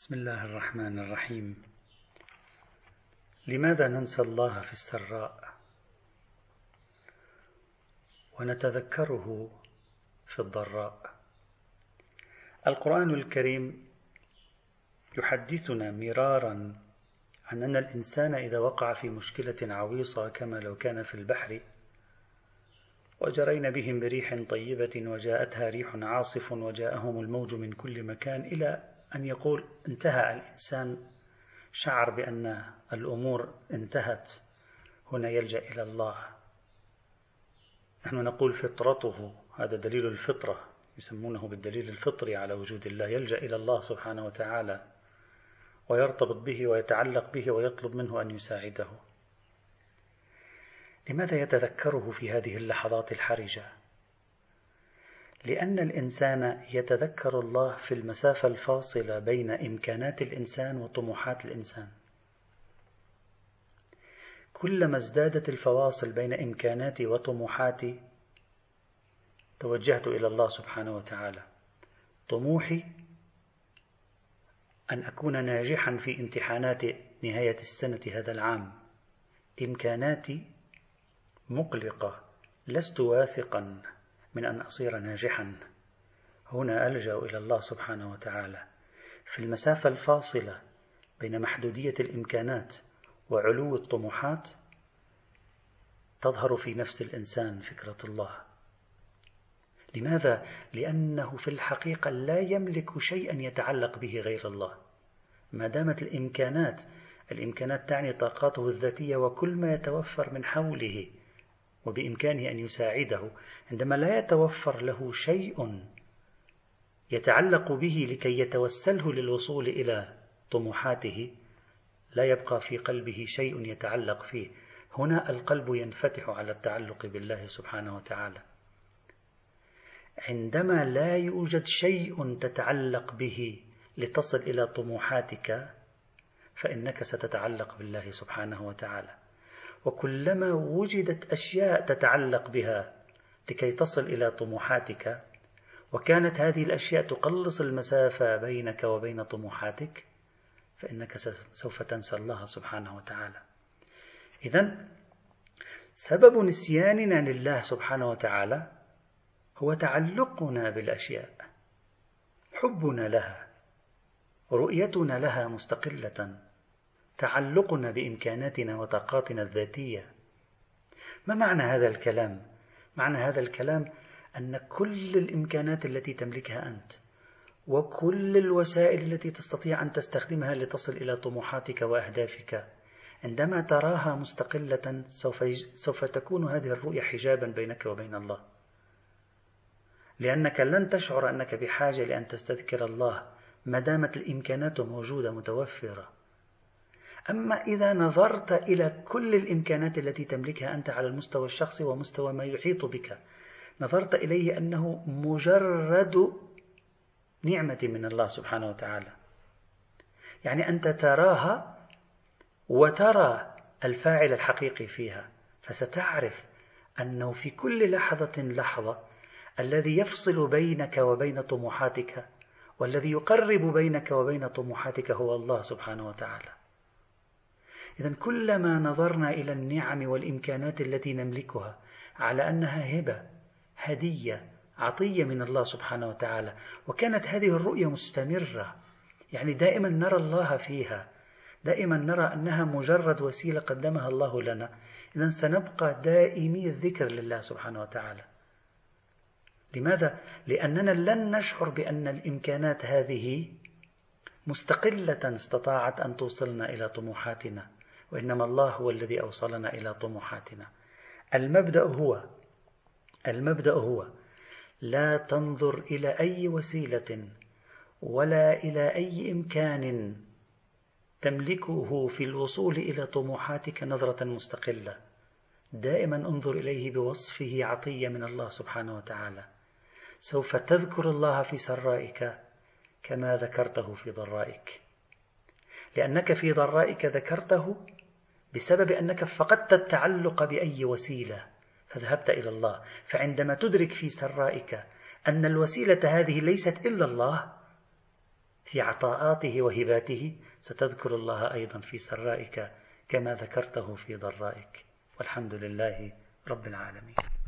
بسم الله الرحمن الرحيم. لماذا ننسى الله في السراء؟ ونتذكره في الضراء. القرآن الكريم يحدثنا مرارا عن أن الإنسان إذا وقع في مشكلة عويصة كما لو كان في البحر وجرينا بهم بريح طيبة وجاءتها ريح عاصف وجاءهم الموج من كل مكان إلى أن يقول انتهى الإنسان. شعر بأن الأمور انتهت. هنا يلجأ إلى الله. نحن نقول فطرته. هذا دليل الفطرة. يسمونه بالدليل الفطري على وجود الله. يلجأ إلى الله سبحانه وتعالى. ويرتبط به ويتعلق به ويطلب منه أن يساعده. لماذا يتذكره في هذه اللحظات الحرجة لأن الإنسان يتذكر الله في المسافة الفاصلة بين إمكانات الإنسان وطموحات الإنسان. كلما ازدادت الفواصل بين إمكاناتي وطموحاتي توجهت إلى الله سبحانه وتعالى. طموحي أن أكون ناجحا في امتحانات نهاية السنة هذا العام. إمكاناتي مقلقة، لست واثقا من أن أصير ناجحا. هنا ألجأ إلى الله سبحانه وتعالى. في المسافة الفاصلة بين محدودية الإمكانات وعلو الطموحات تظهر في نفس الإنسان فكرة الله. لماذا؟ لأنه في الحقيقة لا يملك شيئا يتعلق به غير الله. ما دامت الإمكانات الإمكانات تعني طاقاته الذاتية وكل ما يتوفر من حوله وبإمكانه أن يساعده عندما لا يتوفر له شيء يتعلق به لكي يتوسله للوصول إلى طموحاته لا يبقى في قلبه شيء يتعلق فيه. هنا القلب ينفتح على التعلق بالله سبحانه وتعالى. عندما لا يوجد شيء تتعلق به لتصل إلى طموحاتك فإنك ستتعلق بالله سبحانه وتعالى. وكلما وجدت أشياء تتعلق بها لكي تصل إلى طموحاتك وكانت هذه الأشياء تقلص المسافة بينك وبين طموحاتك فإنك سوف تنسى الله سبحانه وتعالى. إذا سبب نسياننا لله سبحانه وتعالى هو تعلقنا بالأشياء حبنا لها رؤيتنا لها مستقلة. تعلقنا بإمكاناتنا وطاقاتنا الذاتية. ما معنى هذا الكلام؟ معنى هذا الكلام أن كل الإمكانات التي تملكها أنت وكل الوسائل التي تستطيع أن تستخدمها لتصل إلى طموحاتك وأهدافك عندما تراها مستقلة سوف سوف تكون هذه الرؤية حجابا بينك وبين الله. لأنك لن تشعر أنك بحاجة لأن تستذكر الله ما دامت الإمكانات موجودة متوفرة. أما إذا نظرت إلى كل الإمكانات التي تملكها أنت على المستوى الشخصي ومستوى ما يحيط بك نظرت إليه أنه مجرد نعمة من الله سبحانه وتعالى. يعني أنت تراها وترى الفاعل الحقيقي فيها فستعرف أنه في كل لحظة لحظة الذي يفصل بينك وبين طموحاتك والذي يقرب بينك وبين طموحاتك هو الله سبحانه وتعالى. إذا كلما نظرنا إلى النعم والإمكانات التي نملكها على أنها هبة هدية عطية من الله سبحانه وتعالى وكانت هذه الرؤية مستمرة. يعني دائما نرى الله فيها دائما نرى أنها مجرد وسيلة قدمها الله لنا. إذا سنبقى دائمي الذكر لله سبحانه وتعالى. لماذا؟ لأننا لن نشعر بأن الإمكانات هذه مستقلة استطاعت أن توصلنا إلى طموحاتنا. وإنما الله هو الذي أوصلنا إلى طموحاتنا. المبدأ هو المبدأ هو لا تنظر إلى أي وسيلة ولا إلى أي إمكان تملكه في الوصول إلى طموحاتك نظرة مستقلة. دائما انظر إليه بوصفه عطية من الله سبحانه وتعالى. سوف تذكر الله في سرائك كما ذكرته في ضرائك. لأنك في ضرائك ذكرته بسبب أنك فقدت التعلق بأي وسيلة فذهبت إلى الله. فعندما تدرك في سرائك أن الوسيلة هذه ليست إلا الله في عطاءاته وهباته ستذكر الله أيضا في سرائك كما ذكرته في ضرائك. والحمد لله رب العالمين.